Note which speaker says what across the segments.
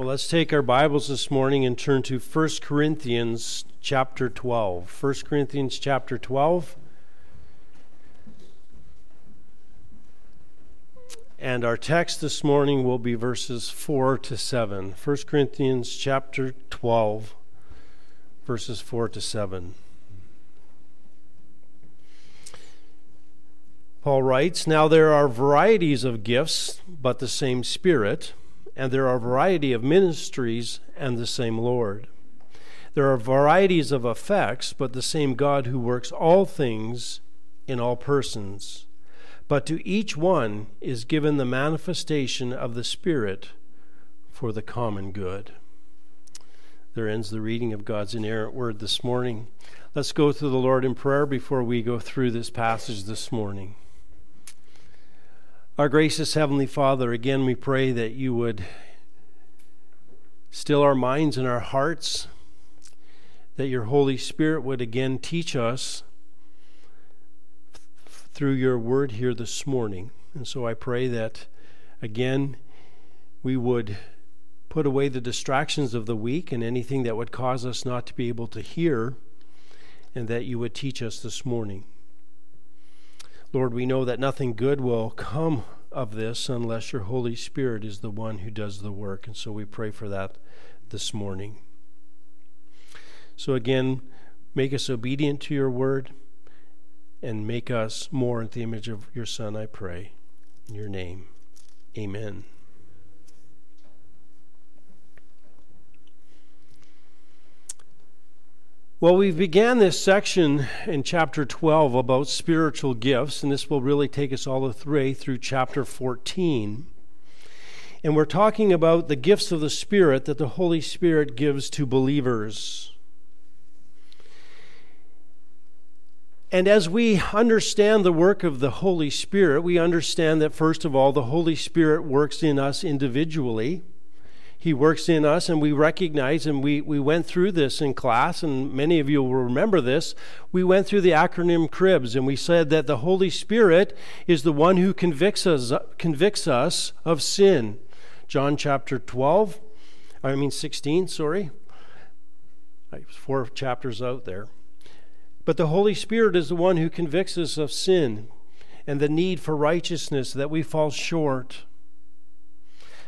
Speaker 1: Well, let's take our Bibles this morning and turn to 1 Corinthians chapter 12. 1 Corinthians chapter 12. And our text this morning will be verses 4 to 7. 1 Corinthians chapter 12, verses 4 to 7. Paul writes Now there are varieties of gifts, but the same Spirit and there are a variety of ministries and the same Lord. There are varieties of effects, but the same God who works all things in all persons. But to each one is given the manifestation of the Spirit for the common good. There ends the reading of God's inerrant word this morning. Let's go to the Lord in prayer before we go through this passage this morning. Our gracious Heavenly Father, again we pray that you would still our minds and our hearts, that your Holy Spirit would again teach us through your word here this morning. And so I pray that again we would put away the distractions of the week and anything that would cause us not to be able to hear, and that you would teach us this morning. Lord, we know that nothing good will come of this unless your Holy Spirit is the one who does the work. And so we pray for that this morning. So again, make us obedient to your word and make us more in the image of your Son, I pray. In your name, amen. Well, we began this section in chapter 12 about spiritual gifts, and this will really take us all the way through chapter 14. And we're talking about the gifts of the Spirit that the Holy Spirit gives to believers. And as we understand the work of the Holy Spirit, we understand that, first of all, the Holy Spirit works in us individually. He works in us, and we recognize, and we, we went through this in class, and many of you will remember this. We went through the acronym CRIBS, and we said that the Holy Spirit is the one who convicts us, convicts us of sin. John chapter 12, I mean 16, sorry. Four chapters out there. But the Holy Spirit is the one who convicts us of sin and the need for righteousness that we fall short.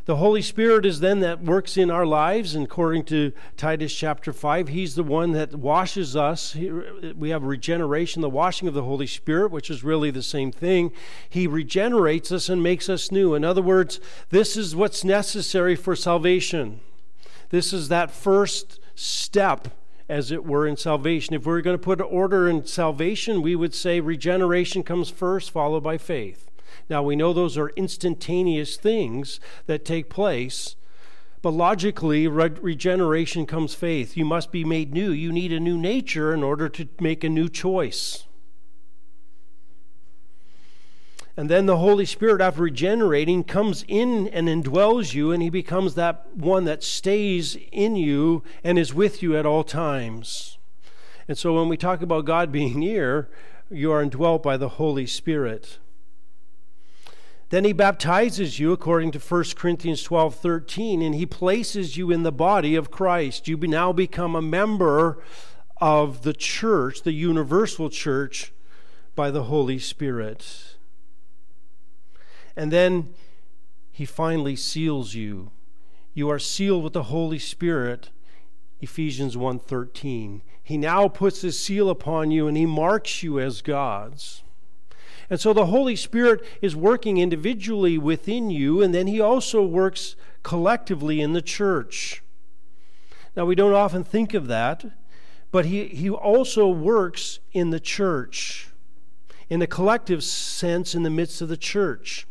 Speaker 1: The Holy Spirit is then that works in our lives, and according to Titus chapter 5, He's the one that washes us. We have regeneration, the washing of the Holy Spirit, which is really the same thing. He regenerates us and makes us new. In other words, this is what's necessary for salvation. This is that first step as it were, in salvation. If we are going to put order in salvation, we would say regeneration comes first, followed by faith. Now, we know those are instantaneous things that take place, but logically, re- regeneration comes faith. You must be made new. You need a new nature in order to make a new choice. And then the Holy Spirit, after regenerating, comes in and indwells you, and He becomes that one that stays in you and is with you at all times. And so when we talk about God being near, you are indwelt by the Holy Spirit. Then he baptizes you according to 1 Corinthians 12 13, and he places you in the body of Christ. You now become a member of the church, the universal church, by the Holy Spirit. And then he finally seals you. You are sealed with the Holy Spirit. Ephesians 1:13. He now puts his seal upon you and he marks you as God's. And so the Holy Spirit is working individually within you, and then He also works collectively in the church. Now, we don't often think of that, but He, he also works in the church, in a collective sense, in the midst of the church.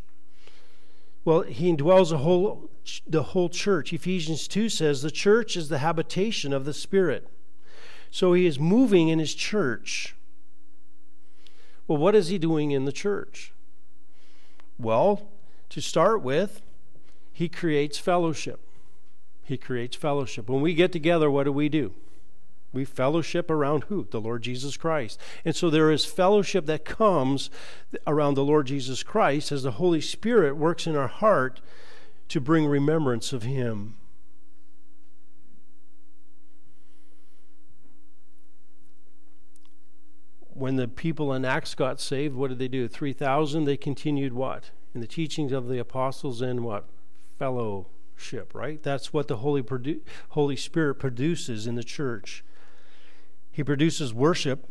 Speaker 1: Well, He indwells the whole, the whole church. Ephesians 2 says the church is the habitation of the Spirit. So He is moving in His church. Well, what is he doing in the church? Well, to start with, he creates fellowship. He creates fellowship. When we get together, what do we do? We fellowship around who? The Lord Jesus Christ. And so there is fellowship that comes around the Lord Jesus Christ as the Holy Spirit works in our heart to bring remembrance of Him. When the people in Acts got saved, what did they do? 3,000, they continued what? In the teachings of the apostles and what? Fellowship, right? That's what the Holy, produ- Holy Spirit produces in the church. He produces worship.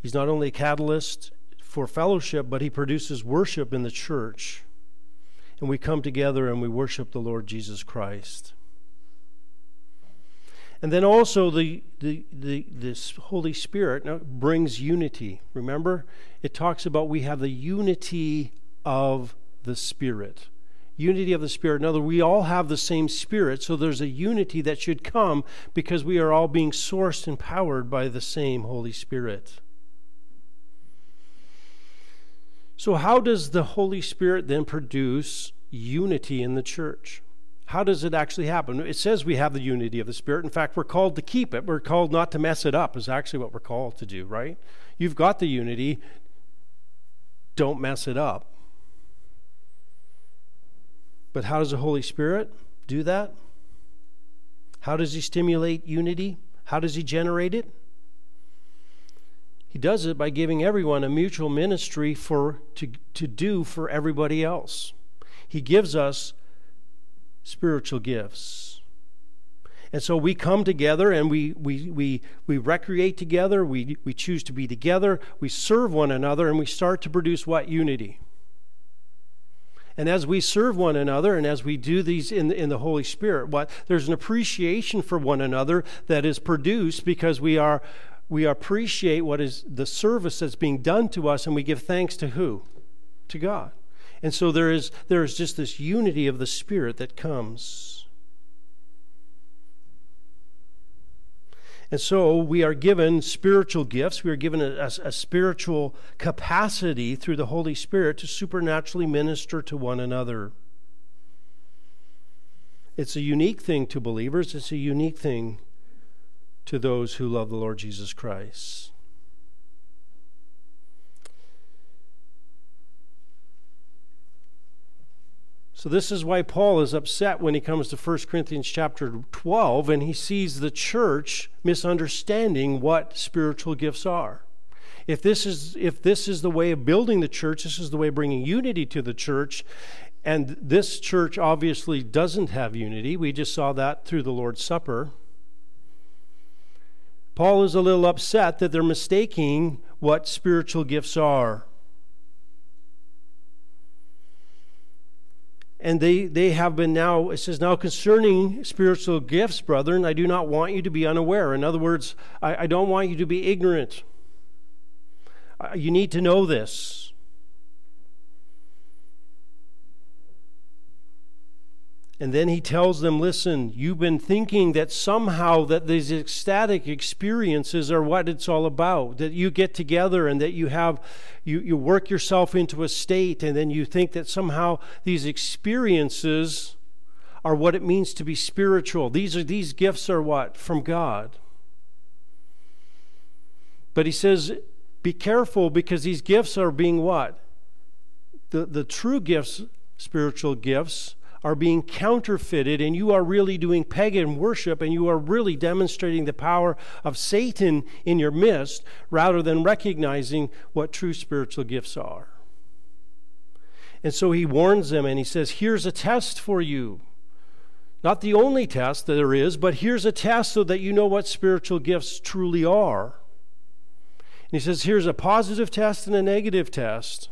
Speaker 1: He's not only a catalyst for fellowship, but he produces worship in the church. And we come together and we worship the Lord Jesus Christ. And then also the, the, the, this Holy Spirit brings unity. Remember? It talks about we have the unity of the Spirit. Unity of the Spirit. In other words, we all have the same Spirit, so there's a unity that should come because we are all being sourced and powered by the same Holy Spirit. So, how does the Holy Spirit then produce unity in the church? How does it actually happen? It says we have the unity of the Spirit. In fact, we're called to keep it. We're called not to mess it up, is actually what we're called to do, right? You've got the unity, don't mess it up. But how does the Holy Spirit do that? How does He stimulate unity? How does He generate it? He does it by giving everyone a mutual ministry for to, to do for everybody else. He gives us spiritual gifts. And so we come together and we, we, we, we recreate together, we, we choose to be together, we serve one another, and we start to produce what? Unity. And as we serve one another and as we do these in, in the Holy Spirit, what there's an appreciation for one another that is produced because we are we appreciate what is the service that's being done to us and we give thanks to who? To God. And so there is, there is just this unity of the Spirit that comes. And so we are given spiritual gifts. We are given a, a, a, spiritual capacity through the Holy Spirit to supernaturally minister to one another. It's a unique thing to believers, it's a unique thing to those who love the Lord Jesus Christ. So this is why Paul is upset when he comes to 1 Corinthians chapter 12 and he sees the church misunderstanding what spiritual gifts are. If this is if this is the way of building the church, this is the way of bringing unity to the church, and this church obviously doesn't have unity. We just saw that through the Lord's Supper. Paul is a little upset that they're mistaking what spiritual gifts are. And they, they have been now, it says, now concerning spiritual gifts, brethren, I do not want you to be unaware. In other words, I, I don't want you to be ignorant. You need to know this. And then he tells them, listen, you've been thinking that somehow that these ecstatic experiences are what it's all about. That you get together and that you have you, you work yourself into a state and then you think that somehow these experiences are what it means to be spiritual. These are these gifts are what? From God. But he says, be careful because these gifts are being what? The the true gifts, spiritual gifts are being counterfeited and you are really doing pagan worship and you are really demonstrating the power of Satan in your midst rather than recognizing what true spiritual gifts are. And so he warns them and he says, Here's a test for you. Not the only test that there is, but here's a test so that you know what spiritual gifts truly are. And he says, Here's a positive test and a negative test.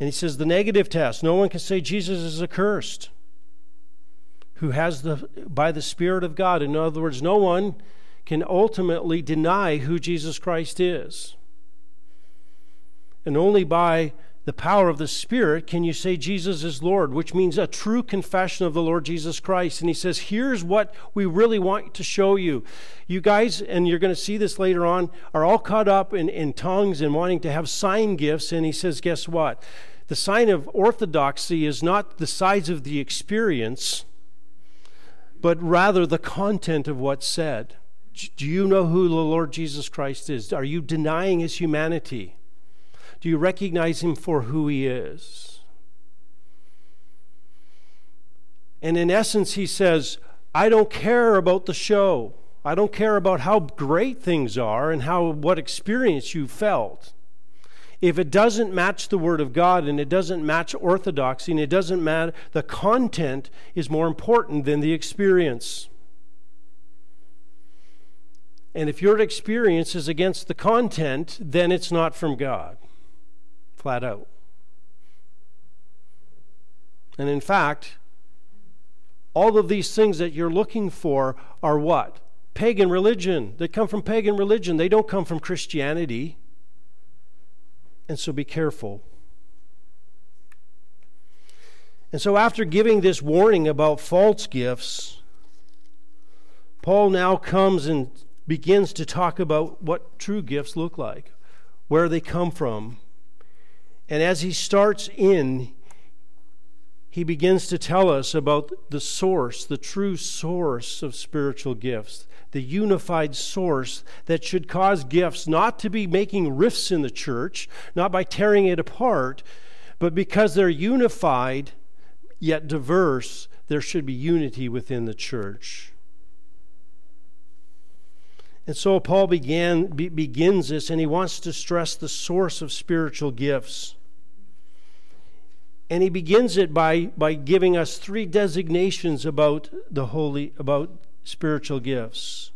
Speaker 1: And he says the negative test no one can say Jesus is accursed who has the by the spirit of God. In other words no one can ultimately deny who Jesus Christ is. And only by the power of the Spirit can you say Jesus is Lord, which means a true confession of the Lord Jesus Christ. And he says, Here's what we really want to show you. You guys, and you're going to see this later on, are all caught up in, in tongues and wanting to have sign gifts. And he says, Guess what? The sign of orthodoxy is not the size of the experience, but rather the content of what's said. Do you know who the Lord Jesus Christ is? Are you denying his humanity? Do you recognize him for who he is? And in essence, he says, I don't care about the show. I don't care about how great things are and how what experience you felt. If it doesn't match the Word of God and it doesn't match orthodoxy and it doesn't matter, the content is more important than the experience. And if your experience is against the content, then it's not from God, flat out. And in fact, all of these things that you're looking for are what? Pagan religion. They come from pagan religion, they don't come from Christianity. And so be careful. And so, after giving this warning about false gifts, Paul now comes and begins to talk about what true gifts look like, where they come from. And as he starts in, he begins to tell us about the source, the true source of spiritual gifts, the unified source that should cause gifts not to be making rifts in the church, not by tearing it apart, but because they're unified yet diverse, there should be unity within the church. And so Paul began, be, begins this, and he wants to stress the source of spiritual gifts. And he begins it by, by giving us three designations about the holy, about spiritual gifts.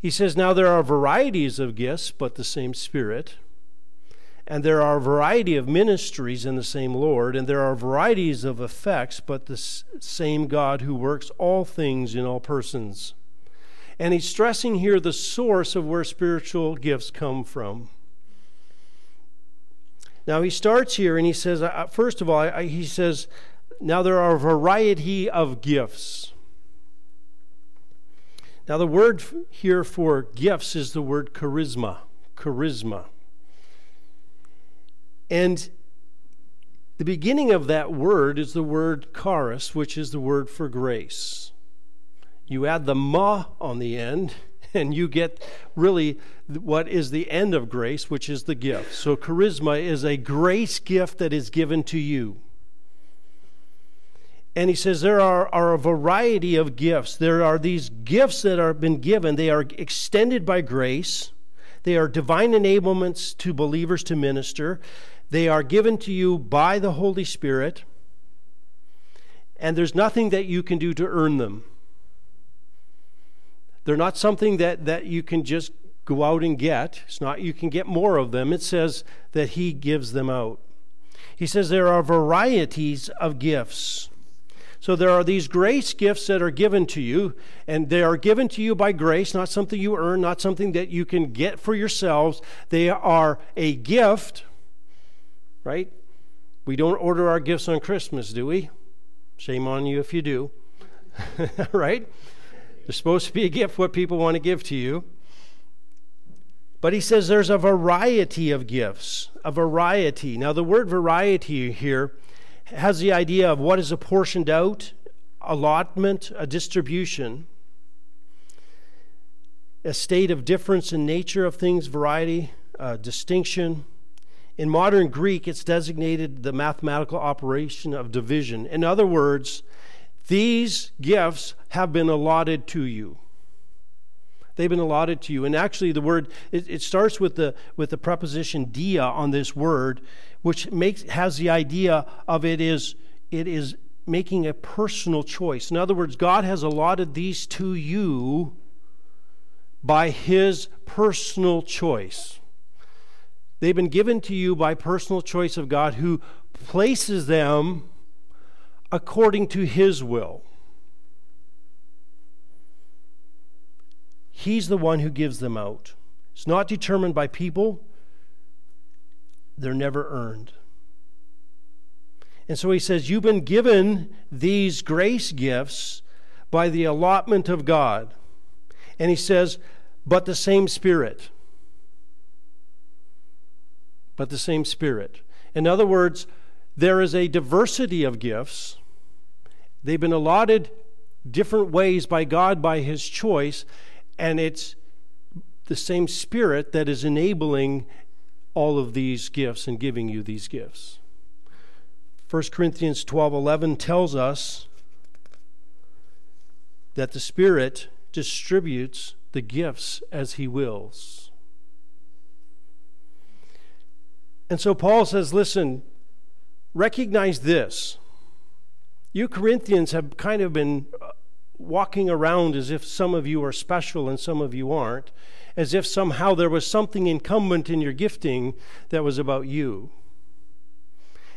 Speaker 1: He says, Now there are varieties of gifts, but the same Spirit. And there are a variety of ministries in the same Lord, and there are varieties of effects, but the same God who works all things in all persons. And he's stressing here the source of where spiritual gifts come from. Now he starts here and he says, uh, first of all, he says, now there are a variety of gifts. Now the word here for gifts is the word charisma. Charisma. And the beginning of that word is the word charis, which is the word for grace. You add the ma on the end, and you get really what is the end of grace, which is the gift. So, charisma is a grace gift that is given to you. And he says there are, are a variety of gifts. There are these gifts that are been given, they are extended by grace. They are divine enablements to believers to minister. They are given to you by the Holy Spirit. And there's nothing that you can do to earn them. They're not something that, that you can just go out and get. It's not you can get more of them. It says that He gives them out. He says there are varieties of gifts. So there are these grace gifts that are given to you, and they are given to you by grace, not something you earn, not something that you can get for yourselves. They are a gift, right? We don't order our gifts on Christmas, do we? Shame on you if you do. right? They're supposed to be a gift, what people want to give to you. But he says there's a variety of gifts, a variety. Now, the word variety here has the idea of what is apportioned out, allotment, a distribution, a state of difference in nature of things, variety, uh, distinction. In modern Greek, it's designated the mathematical operation of division. In other words, these gifts have been allotted to you. They've been allotted to you. And actually, the word, it, it, starts with the, with the preposition dia on this word, which makes, has the idea of it is, it is making a personal choice. In other words, God has allotted these to you by his personal choice. They've been given to you by personal choice of God who places them according to his will. He's the one who gives them out. It's not determined by people, they're never earned. And so he says, You've been given these grace gifts by the allotment of God. And he says, But the same Spirit. But the same Spirit. In other words, there is a diversity of gifts They've been allotted different ways by God by His choice, and it's the same Spirit that is enabling all of these gifts and giving you these gifts. 1 Corinthians 12 11 tells us that the Spirit distributes the gifts as He wills. And so Paul says, listen, recognize this. You Corinthians have kind of been uh, walking around as if some of you are special and some of you aren't, as if somehow there was something incumbent in your gifting that was about you.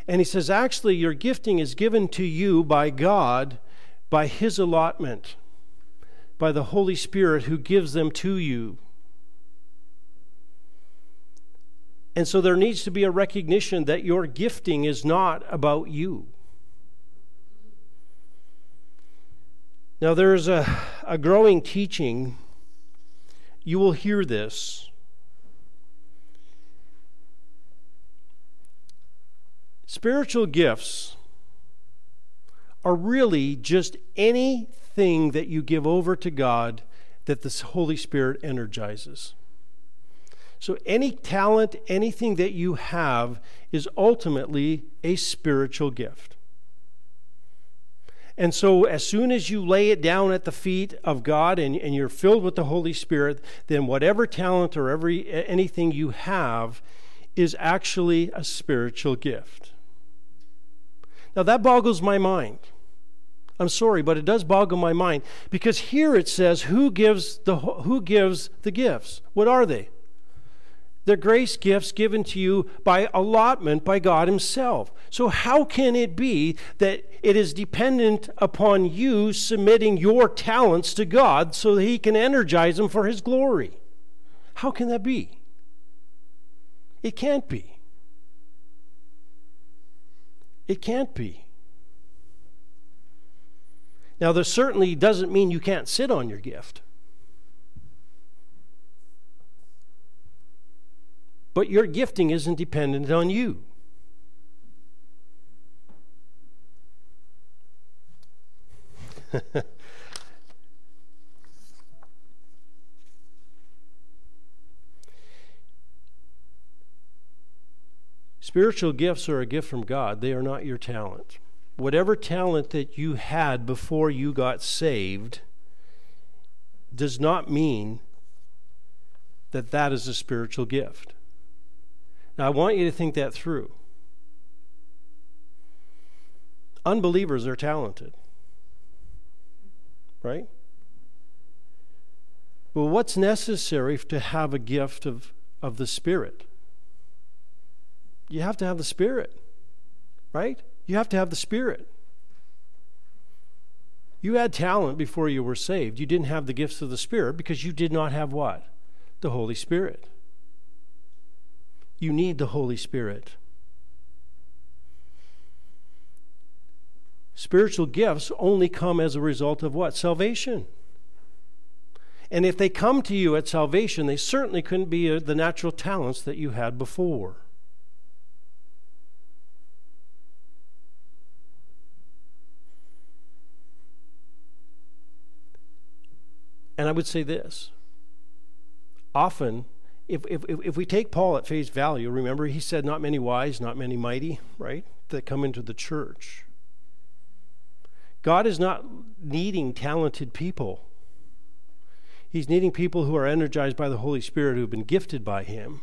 Speaker 1: And he says, actually, your gifting is given to you by God by His allotment, by the Holy Spirit who gives them to you. And so there needs to be a recognition that your gifting is not about you. Now, there's a, a growing teaching. You will hear this. Spiritual gifts are really just anything that you give over to God that the Holy Spirit energizes. So, any talent, anything that you have, is ultimately a spiritual gift. And so, as soon as you lay it down at the feet of God and, and you're filled with the Holy Spirit, then whatever talent or every anything you have is actually a spiritual gift. Now, that boggles my mind. I'm sorry, but it does boggle my mind because here it says who gives the who gives the gifts? What are they? They're grace gifts given to you by allotment by God Himself. So, how can it be that it is dependent upon you submitting your talents to God so that He can energize them for His glory? How can that be? It can't be. It can't be. Now, this certainly doesn't mean you can't sit on your gift. But your gifting isn't dependent on you. Spiritual gifts are a gift from God, they are not your talent. Whatever talent that you had before you got saved does not mean that that is a spiritual gift. Now, I want you to think that through. Unbelievers are talented, right? Well, what's necessary to have a gift of, of the Spirit? You have to have the Spirit, right? You have to have the Spirit. You had talent before you were saved. You didn't have the gifts of the Spirit because you did not have what? The Holy Spirit. You need the Holy Spirit. Spiritual gifts only come as a result of what? Salvation. And if they come to you at salvation, they certainly couldn't be uh, the natural talents that you had before. And I would say this often if, if, if we take Paul at face value, remember he said, not many wise, not many mighty, right, that come into the church. God is not needing talented people. He's needing people who are energized by the Holy Spirit, who've been gifted by Him.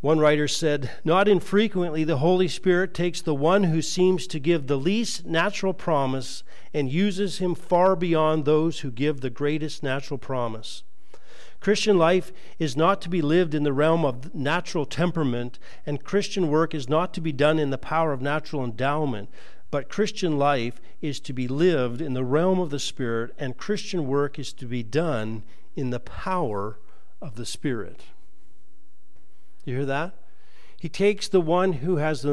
Speaker 1: One writer said, Not infrequently, the Holy Spirit takes the one who seems to give the least natural promise and uses him far beyond those who give the greatest natural promise. Christian life is not to be lived in the realm of natural temperament, and Christian work is not to be done in the power of natural endowment. But Christian life is to be lived in the realm of the Spirit, and Christian work is to be done in the power of the Spirit. You hear that? He takes the one who has the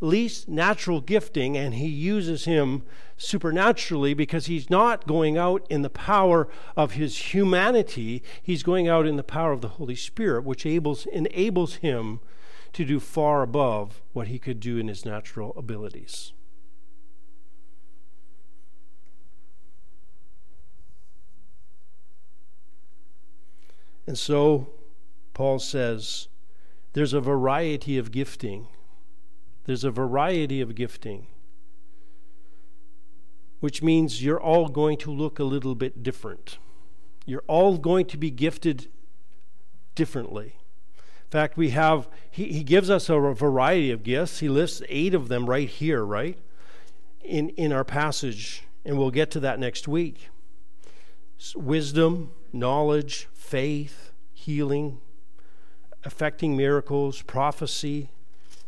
Speaker 1: least, natural gifting and he uses him supernaturally because he's not going out in the power of his humanity. He's going out in the power of the Holy Spirit, which enables, enables him to do far above what he could do in his natural abilities. And so, Paul says, there's a variety of gifting. There's a variety of gifting. which means you're all going to look a little bit different. You're all going to be gifted differently. In fact, we have, he, he gives us a variety of gifts. He lists eight of them right here, right? In, in our passage, and we'll get to that next week. Wisdom, knowledge, faith, healing, affecting miracles, prophecy,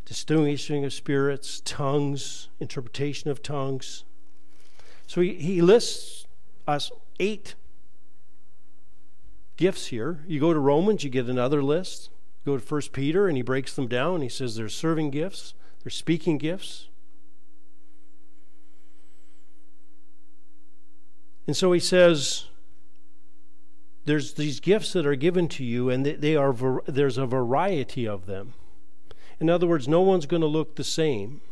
Speaker 1: distinguishing of spirits, tongues, interpretation of tongues. So he, he lists us eight gifts here. You go to Romans, you get another list. You go to First Peter, and he breaks them down. He says there's serving gifts, there's speaking gifts. And so he says, there's these gifts that are given to you, and they are there's a variety of them. In other words, no one's going to look the same.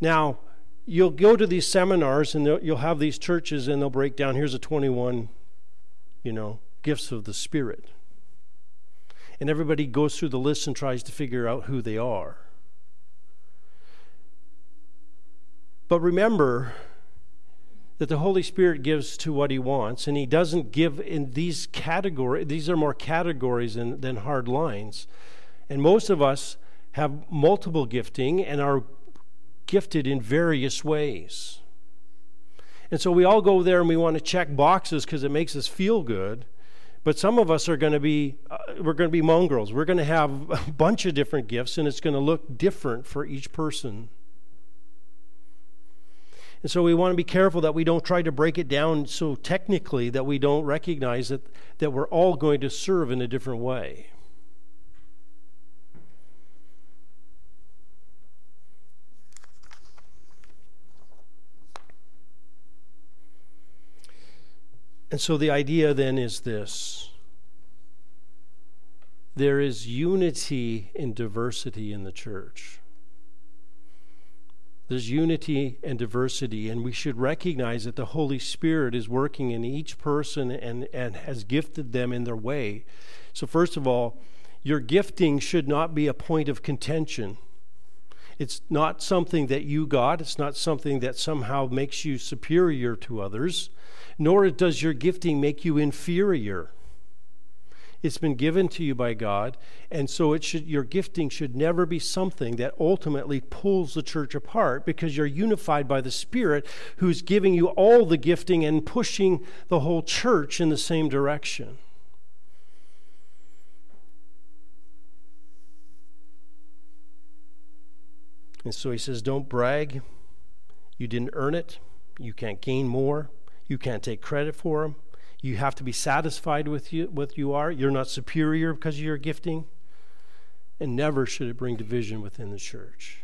Speaker 1: Now, you'll go to these seminars, and you'll have these churches, and they'll break down. Here's a 21, you know, gifts of the Spirit, and everybody goes through the list and tries to figure out who they are. But remember, that the Holy Spirit gives to what He wants, and He doesn't give in these categories. These are more categories than, than hard lines. And most of us have multiple gifting and are gifted in various ways. And so we all go there and we want to check boxes because it makes us feel good. But some of us are going to be, uh, we're going to be mongrels. We're going to have a bunch of different gifts, and it's going to look different for each person. And so we want to be careful that we don't try to break it down so technically that we don't recognize that, that we're all going to serve in a different way. And so the idea then is this there is unity in diversity in the church. There's unity and diversity, and we should recognize that the Holy Spirit is working in each person and, and has gifted them in their way. So, first of all, your gifting should not be a point of contention. It's not something that you got, it's not something that somehow makes you superior to others, nor does your gifting make you inferior. It's been given to you by God, and so it should your gifting should never be something that ultimately pulls the church apart because you're unified by the Spirit who's giving you all the gifting and pushing the whole church in the same direction. And so he says, Don't brag. You didn't earn it. You can't gain more. You can't take credit for them. You have to be satisfied with you, what you are. You're not superior because of your gifting. And never should it bring division within the church.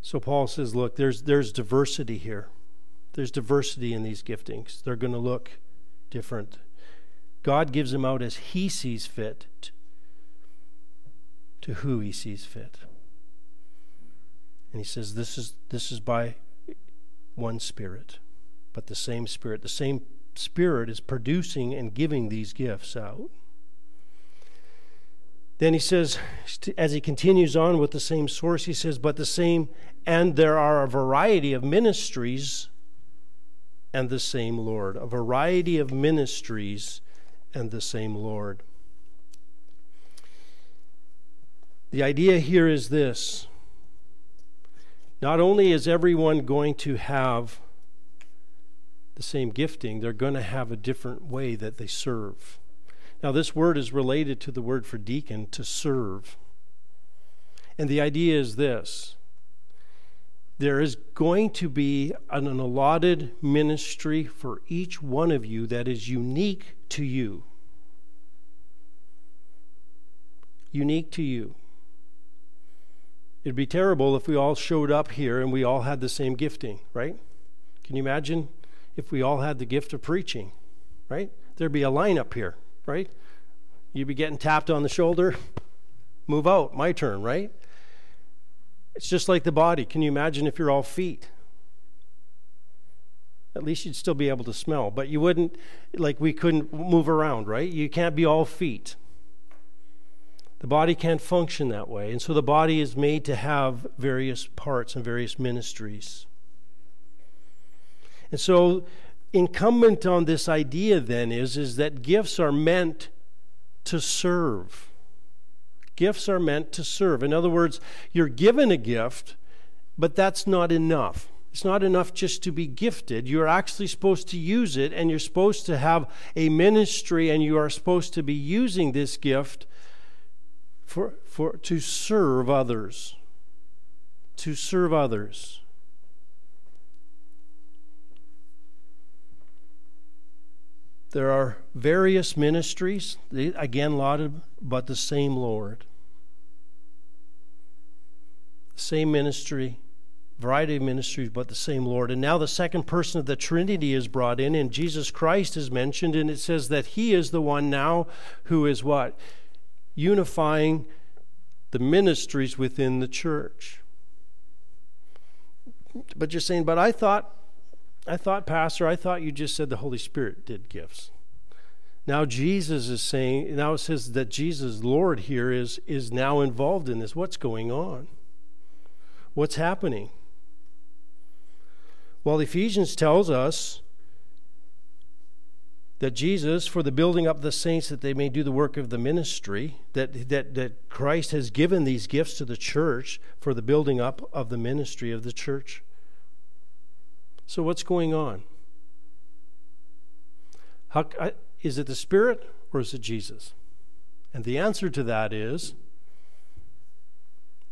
Speaker 1: So Paul says, look, there's, there's diversity here. There's diversity in these giftings. They're going to look different. God gives them out as he sees fit to who he sees fit. And he says, this is, this is by one Spirit but the same Spirit. The same Spirit is producing and giving these gifts out. Then he says, as he continues on with the same source, he says, but the same, and there are a variety of ministries and the same Lord. A variety of ministries and the same Lord. The idea here is this not only is everyone going to have the same gifting, they're going to have a different way that they serve. Now, this word is related to the word for deacon, to serve. And the idea is this there is going to be an, an allotted ministry for each one of you that is unique to you. Unique to you. It'd be terrible if we all showed up here and we all had the same gifting, right? Can you imagine if we all had the gift of preaching, right? There'd be a line up here, right? You'd be getting tapped on the shoulder, move out, my turn, right? It's just like the body. Can you imagine if you're all feet? At least you'd still be able to smell, but you wouldn't, like, we couldn't move around, right? You can't be all feet. The body can't function that way. And so the body is made to have various parts and various ministries. And so, incumbent on this idea then is, is that gifts are meant to serve. Gifts are meant to serve. In other words, you're given a gift, but that's not enough. It's not enough just to be gifted. You're actually supposed to use it, and you're supposed to have a ministry, and you are supposed to be using this gift for, for, to serve others. To serve others. There are various ministries, again lauded, but the same Lord. Same ministry, variety of ministries, but the same Lord. And now the second person of the Trinity is brought in, and Jesus Christ is mentioned, and it says that He is the one now who is what? Unifying the ministries within the church. But you're saying, but I thought I thought, Pastor, I thought you just said the Holy Spirit did gifts. Now Jesus is saying, now it says that Jesus, Lord, here is, is now involved in this. What's going on? What's happening? Well, Ephesians tells us that Jesus, for the building up of the saints, that they may do the work of the ministry, that, that, that Christ has given these gifts to the church for the building up of the ministry of the church. So, what's going on? How, is it the Spirit or is it Jesus? And the answer to that is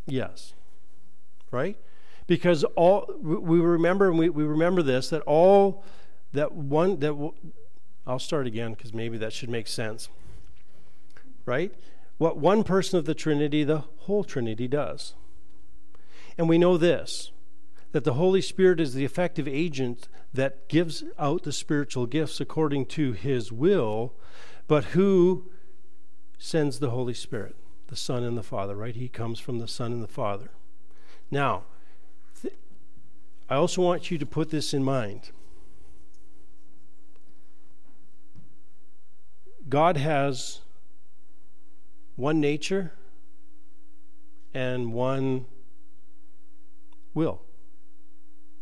Speaker 1: yes. Right? Because all we remember we, we remember this that all that one that I'll start again because maybe that should make sense. Right? What one person of the Trinity, the whole Trinity does. And we know this that the Holy Spirit is the effective agent that gives out the spiritual gifts according to his will, but who sends the Holy Spirit? The Son and the Father, right? He comes from the Son and the Father. Now, th- I also want you to put this in mind. God has one nature and one will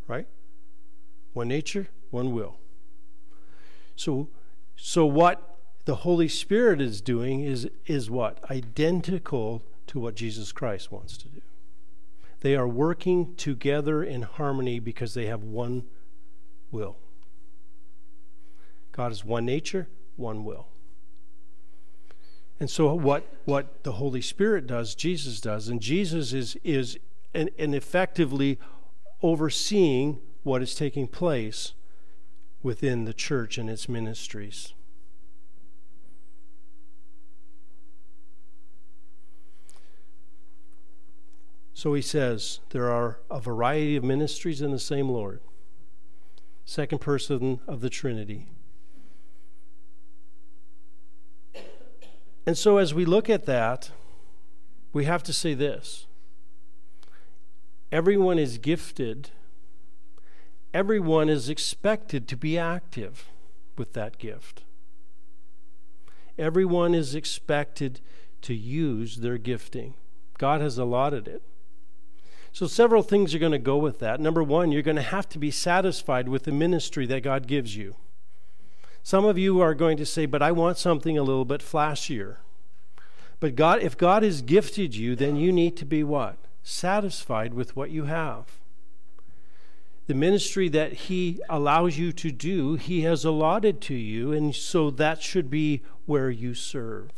Speaker 1: right? One nature, one will. So, so what the Holy Spirit is doing is, is what? Identical to what Jesus Christ wants to do. They are working together in harmony because they have one will. God is one nature, one will. And so what, what the Holy Spirit does, Jesus does, and Jesus is, is and, and effectively overseeing what is taking place within the church and its ministries. So he says there are a variety of ministries in the same Lord, second person of the Trinity. And so as we look at that, we have to say this Everyone is gifted. Everyone is expected to be active with that gift. Everyone is expected to use their gifting. God has allotted it. So, several things are going to go with that. Number one, you're going to have to be satisfied with the ministry that God gives you. Some of you are going to say, But I want something a little bit flashier. But God, if God has gifted you, then you need to be what? Satisfied with what you have. The ministry that He allows you to do, He has allotted to you, and so that should be where you serve.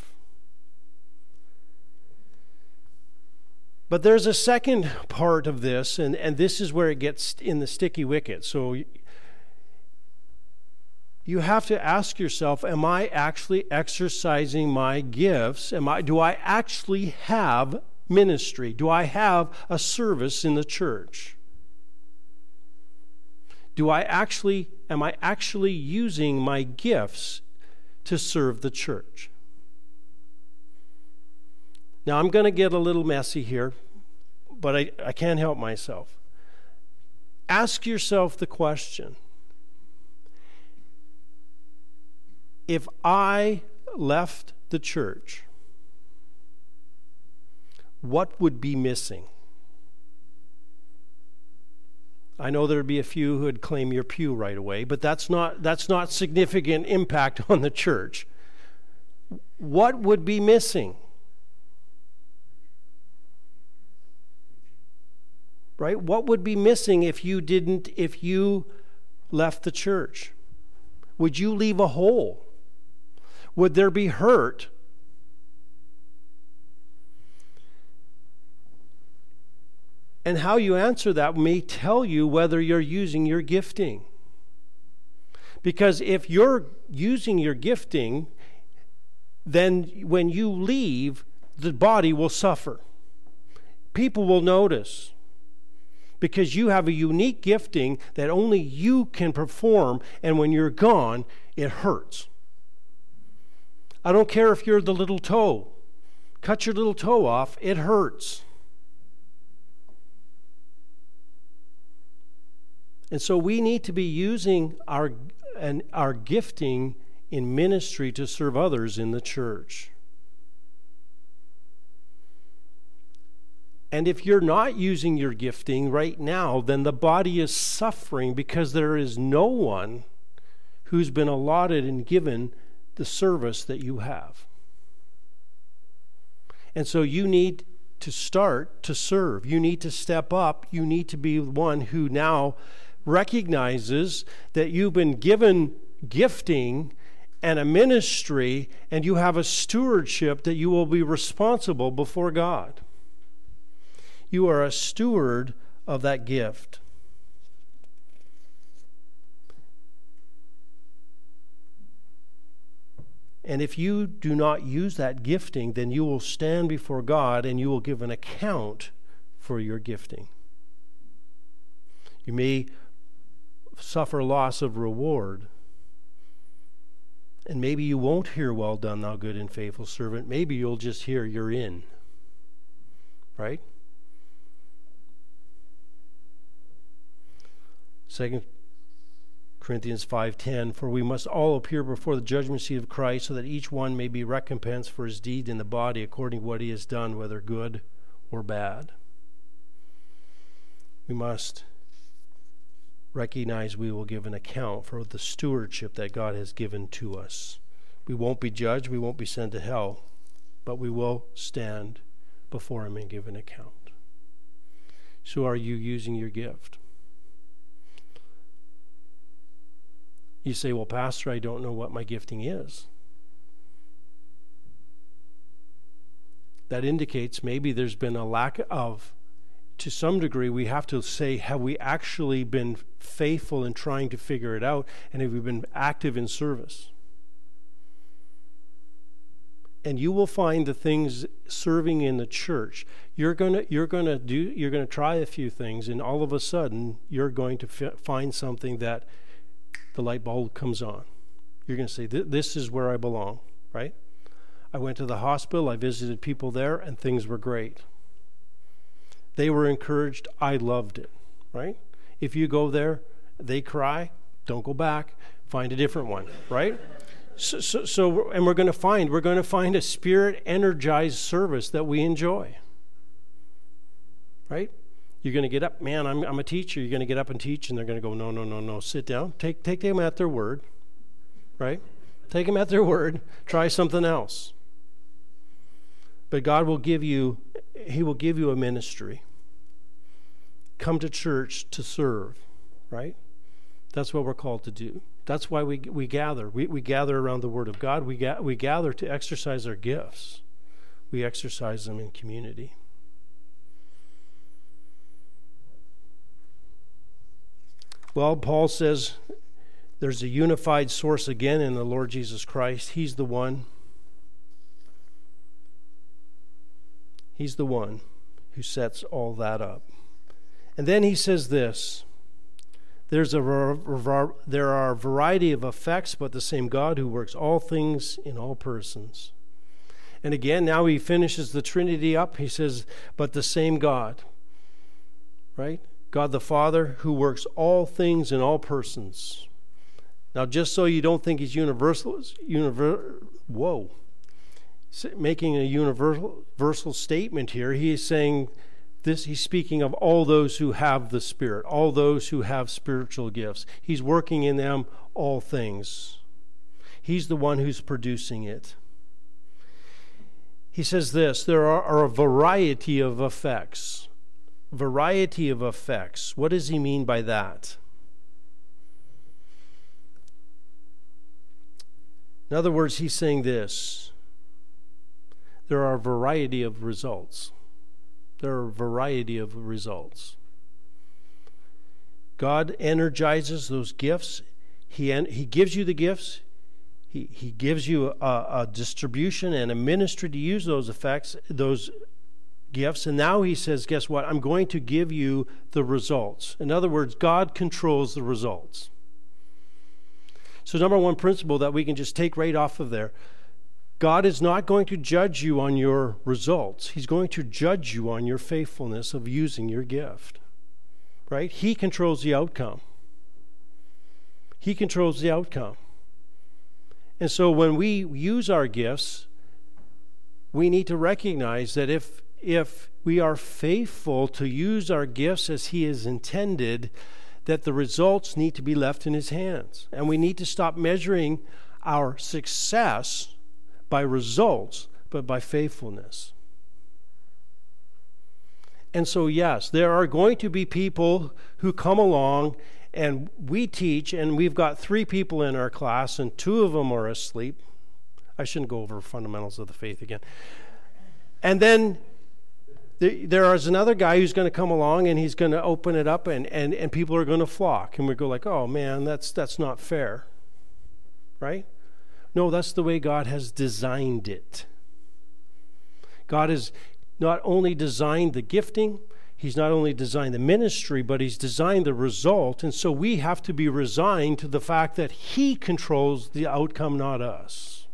Speaker 1: But there's a second part of this, and, and this is where it gets in the sticky wicket. So you have to ask yourself Am I actually exercising my gifts? Am I, do I actually have ministry? Do I have a service in the church? Do I actually, am I actually using my gifts to serve the church? Now, I'm going to get a little messy here, but I, I can't help myself. Ask yourself the question if I left the church what would be missing? I know there'd be a few who'd claim your pew right away, but that's not that's not significant impact on the church. What would be missing? Right? What would be missing if you didn't if you left the church? Would you leave a hole? Would there be hurt? And how you answer that may tell you whether you're using your gifting. Because if you're using your gifting, then when you leave, the body will suffer. People will notice because you have a unique gifting that only you can perform, and when you're gone, it hurts. I don't care if you're the little toe, cut your little toe off, it hurts. And so we need to be using our, and our gifting in ministry to serve others in the church. And if you're not using your gifting right now, then the body is suffering because there is no one who's been allotted and given the service that you have. And so you need to start to serve. You need to step up. You need to be one who now recognizes that you've been given gifting and a ministry, and you have a stewardship that you will be responsible before God. You are a steward of that gift. And if you do not use that gifting, then you will stand before God and you will give an account for your gifting. You may suffer loss of reward. And maybe you won't hear, Well done, thou good and faithful servant. Maybe you'll just hear, You're in. Right? Second Corinthians 5:10 For we must all appear before the judgment seat of Christ so that each one may be recompensed for his deed in the body according to what he has done whether good or bad. We must recognize we will give an account for the stewardship that God has given to us. We won't be judged, we won't be sent to hell, but we will stand before Him and give an account. So, are you using your gift? You say, Well, Pastor, I don't know what my gifting is. That indicates maybe there's been a lack of to some degree, we have to say, have we actually been faithful in trying to figure it out? And have we been active in service? And you will find the things serving in the church. You're gonna you're gonna do you're gonna try a few things, and all of a sudden you're going to find something that the light bulb comes on. You're going to say, "This is where I belong." Right? I went to the hospital. I visited people there, and things were great. They were encouraged. I loved it, right? If you go there, they cry, don't go back, find a different one, right? So, so, so and we're going to find we're going to find a spirit energized service that we enjoy. Right? You're going to get up, man. I'm, I'm a teacher. You're going to get up and teach, and they're going to go, no, no, no, no. Sit down. Take take them at their word. Right? Take them at their word. Try something else. But God will give you He will give you a ministry come to church to serve, right? That's what we're called to do. That's why we, we gather. We, we gather around the Word of God. We, ga- we gather to exercise our gifts, we exercise them in community. Well, Paul says there's a unified source again in the Lord Jesus Christ. He's the one. He's the one who sets all that up. And then he says this there's a there are a variety of effects, but the same God who works all things in all persons. And again, now he finishes the Trinity up. He says, but the same God, right? God the Father who works all things in all persons. Now, just so you don't think he's universal, univer, whoa, making a universal, statement here, he is saying This he's speaking of all those who have the Spirit, all those who have spiritual gifts. He's working in them all things. He's the one who's producing it. He says this there are, are a variety of effects. Variety of effects. What does he mean by that? In other words, he's saying this there are a variety of results. There are a variety of results. God energizes those gifts. He, he gives you the gifts. He, he gives you a, a distribution and a ministry to use those effects, those gifts. And now he says, guess what? I'm going to give you the results. In other words, God controls the results. So, number one principle that we can just take right off of there God is not going to judge you on your results. He's going to judge you on your faithfulness of using your gift. Right? He controls the outcome. He controls the outcome. And so when we use our gifts, we need to recognize that if if we are faithful to use our gifts as he has intended, that the results need to be left in his hands. And we need to stop measuring our success by results, but by faithfulness. And so, yes, there are going to be people who come along and we teach, and we've got three people in our class, and two of them are asleep. I shouldn't go over fundamentals of the faith again. And then there is another guy who's going to come along and he's going to open it up and, and, and people are going to flock and we go like oh man that's that's not fair right no, that's the way God has designed it. God has not only designed the gifting, He's not only designed the ministry, but He's designed the result. And so we have to be resigned to the fact that He controls the outcome, not us.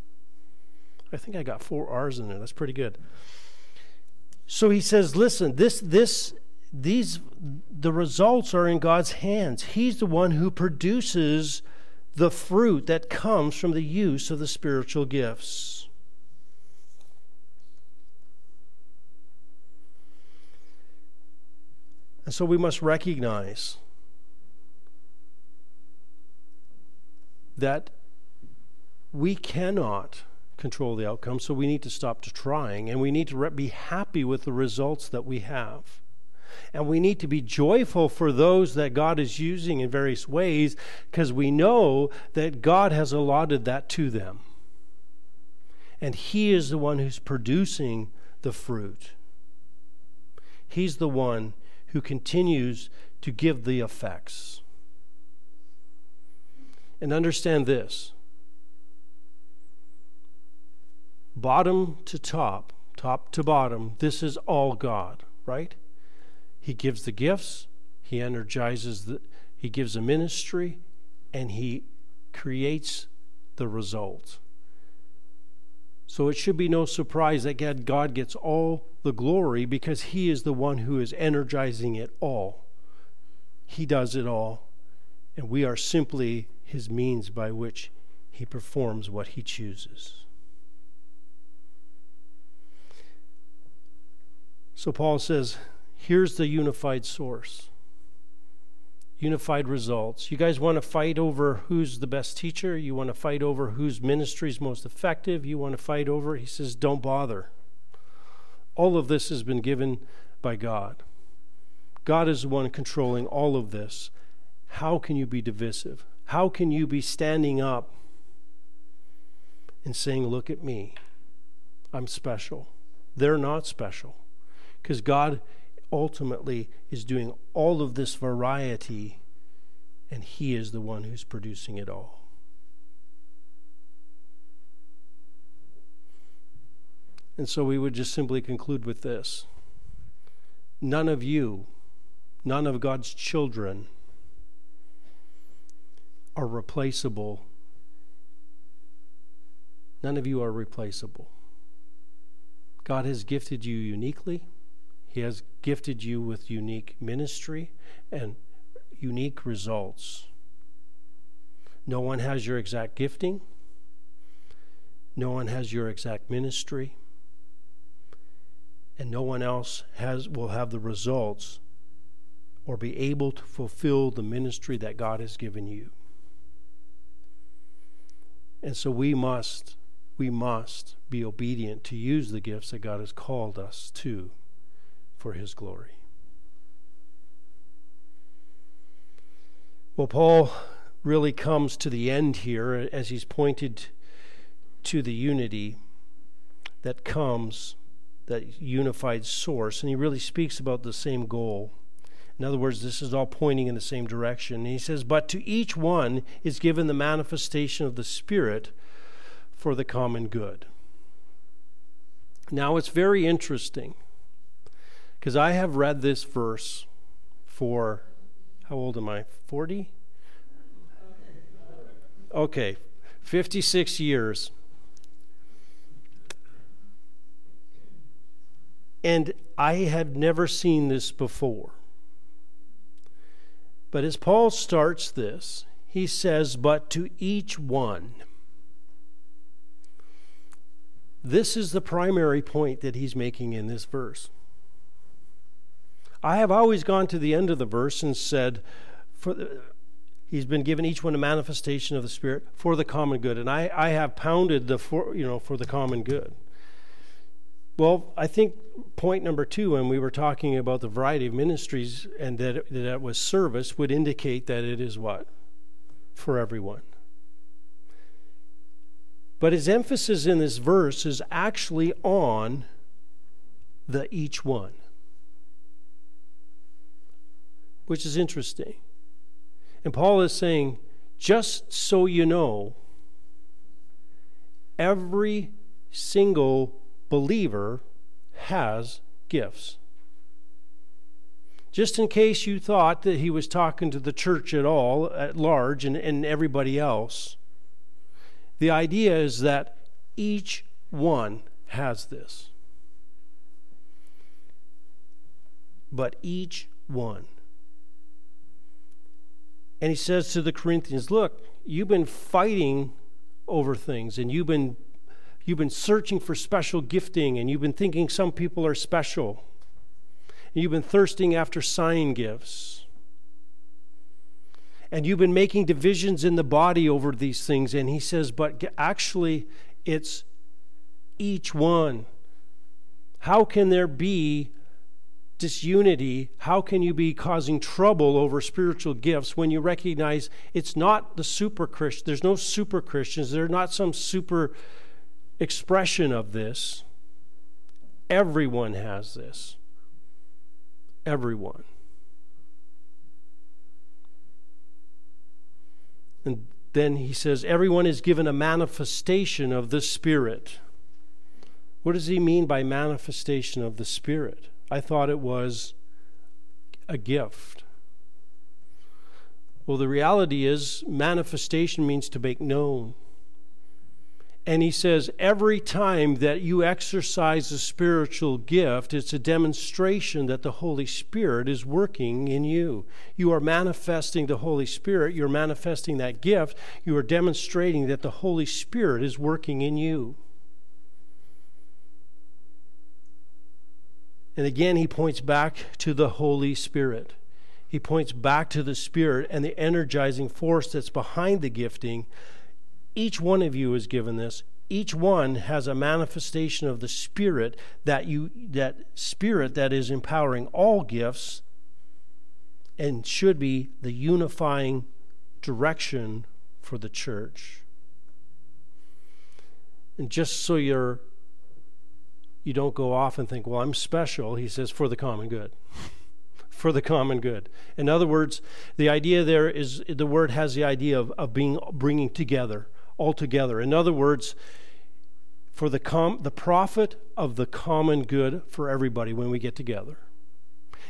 Speaker 1: I think I got four R's in there. That's pretty good. So he says, listen, this, this, these, the results are in God's hands. He's the one who produces the fruit that comes from the use of the spiritual gifts. And so we must recognize that we cannot control the outcome, so we need to stop trying and we need to be happy with the results that we have. And we need to be joyful for those that God is using in various ways because we know that God has allotted that to them. And He is the one who's producing the fruit. He's the one who continues to give the effects. And understand this bottom to top, top to bottom, this is all God, right? He gives the gifts, he energizes the he gives a ministry and he creates the result. So it should be no surprise that God gets all the glory because he is the one who is energizing it all. He does it all, and we are simply his means by which he performs what he chooses. So Paul says, here's the unified source unified results. You guys want to fight over who's the best teacher? You want to fight over whose ministry is most effective? You want to fight over? He says, don't bother. All of this has been given by God. God is the one controlling all of this. How can you be divisive? How can you be standing up and saying, Look at me? I'm special. They're not special. Because God ultimately is doing all of this variety, and He is the one who's producing it all. And so we would just simply conclude with this none of you, none of God's children, are replaceable. None of you are replaceable. God has gifted you uniquely. He has gifted you with unique ministry and unique results. No one has your exact gifting, no one has your exact ministry, and no one else has will have the results or be able to fulfill the ministry that God has given you. And so we must we must be obedient to use the gifts that God has called us to for his glory. Well, Paul really comes to the end here as he's pointed to the unity that comes, that unified source, and he really speaks about the same goal. In other words, this is all pointing in the same direction. And he says, But to each one is given the manifestation of the Spirit for the common good. Now, it's very interesting because I have read this verse for, how old am I? 40? Okay, 56 years. And I have never seen this before. But as Paul starts this, he says, But to each one. This is the primary point that he's making in this verse. I have always gone to the end of the verse and said, for the, He's been given each one a manifestation of the Spirit for the common good. And I, I have pounded the for you know for the common good. Well, I think point number two, when we were talking about the variety of ministries and that it, that it was service, would indicate that it is what? For everyone. But his emphasis in this verse is actually on the each one, which is interesting. And Paul is saying, just so you know, every single believer has gifts. Just in case you thought that he was talking to the church at all, at large, and, and everybody else, the idea is that each one has this. But each one. And he says to the Corinthians, Look, you've been fighting over things and you've been you've been searching for special gifting and you've been thinking some people are special. And you've been thirsting after sign gifts. And you've been making divisions in the body over these things. And he says, but actually, it's each one. How can there be disunity, how can you be causing trouble over spiritual gifts when you recognize it's not the super Christian? There's no super Christians. They're not some super expression of this. Everyone has this. Everyone. And then he says, everyone is given a manifestation of the Spirit. What does he mean by manifestation of the Spirit? I thought it was a gift. Well, the reality is, manifestation means to make known. And he says, every time that you exercise a spiritual gift, it's a demonstration that the Holy Spirit is working in you. You are manifesting the Holy Spirit, you're manifesting that gift, you are demonstrating that the Holy Spirit is working in you. And again, he points back to the Holy Spirit. He points back to the Spirit and the energizing force that's behind the gifting. Each one of you is given this. Each one has a manifestation of the Spirit that you that Spirit that is empowering all gifts and should be the unifying direction for the church. And just so you're you don't go off and think, well, I'm special. He says, for the common good. for the common good. In other words, the idea there is the word has the idea of, of being bringing together, all together. In other words, for the com- the profit of the common good for everybody when we get together.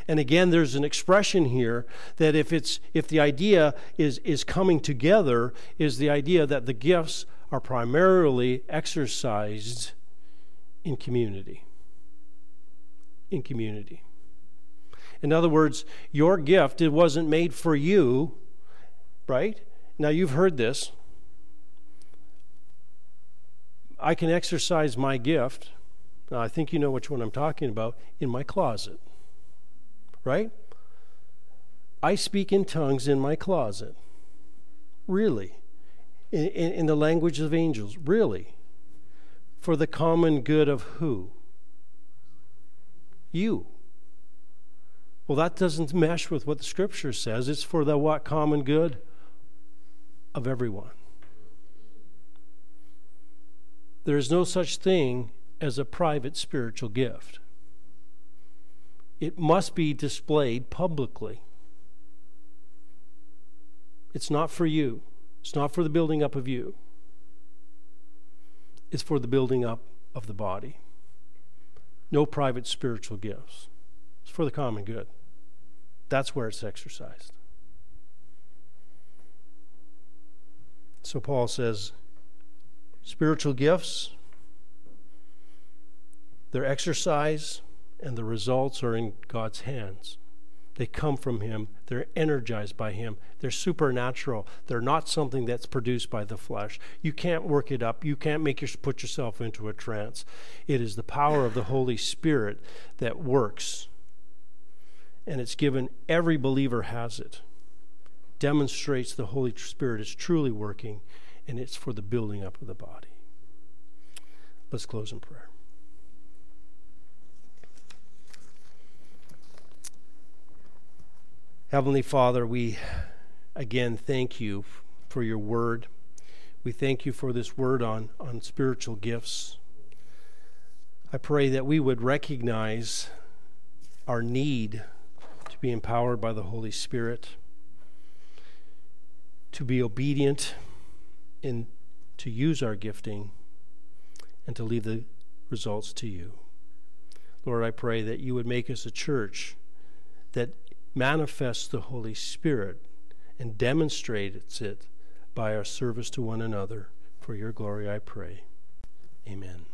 Speaker 1: And again, there's an expression here that if it's if the idea is is coming together, is the idea that the gifts are primarily exercised in community. In community. In other words, your gift, it wasn't made for you, right? Now you've heard this. I can exercise my gift, Now, I think you know which one I'm talking about in my closet. Right? I speak in tongues in my closet. Really? In, in, in, the language of angels. Really? For the common good of who? You. Well, that doesn't mesh with what the scripture says. It's for the what common good of everyone. There is no such thing as a private spiritual gift. It must be displayed publicly. It's not for you. It's not for the building up of you. It's for the building up of the body. No private spiritual gifts. It's for the common good. That's where it's exercised. So Paul says spiritual gifts, their exercise and the results are in God's hands. They come from Him. They're energized by Him. They're supernatural. They're not something that's produced by the flesh. You can't work it up. You can't make your, put yourself into a trance. It is the power of the Holy Spirit that works. And it's given, every believer has it. Demonstrates the Holy Spirit is truly working, and it's for the building up of the body. Let's close in prayer. Heavenly Father, we again thank you for your word. We thank you for this word on, on spiritual gifts. I pray that we would recognize our need to be empowered by the Holy Spirit, to be obedient in to use our gifting, and to leave the results to you. Lord, I pray that you would make us a church that manifests the Holy Spirit and demonstrates it by our service to one another. For your glory, I pray. Amen.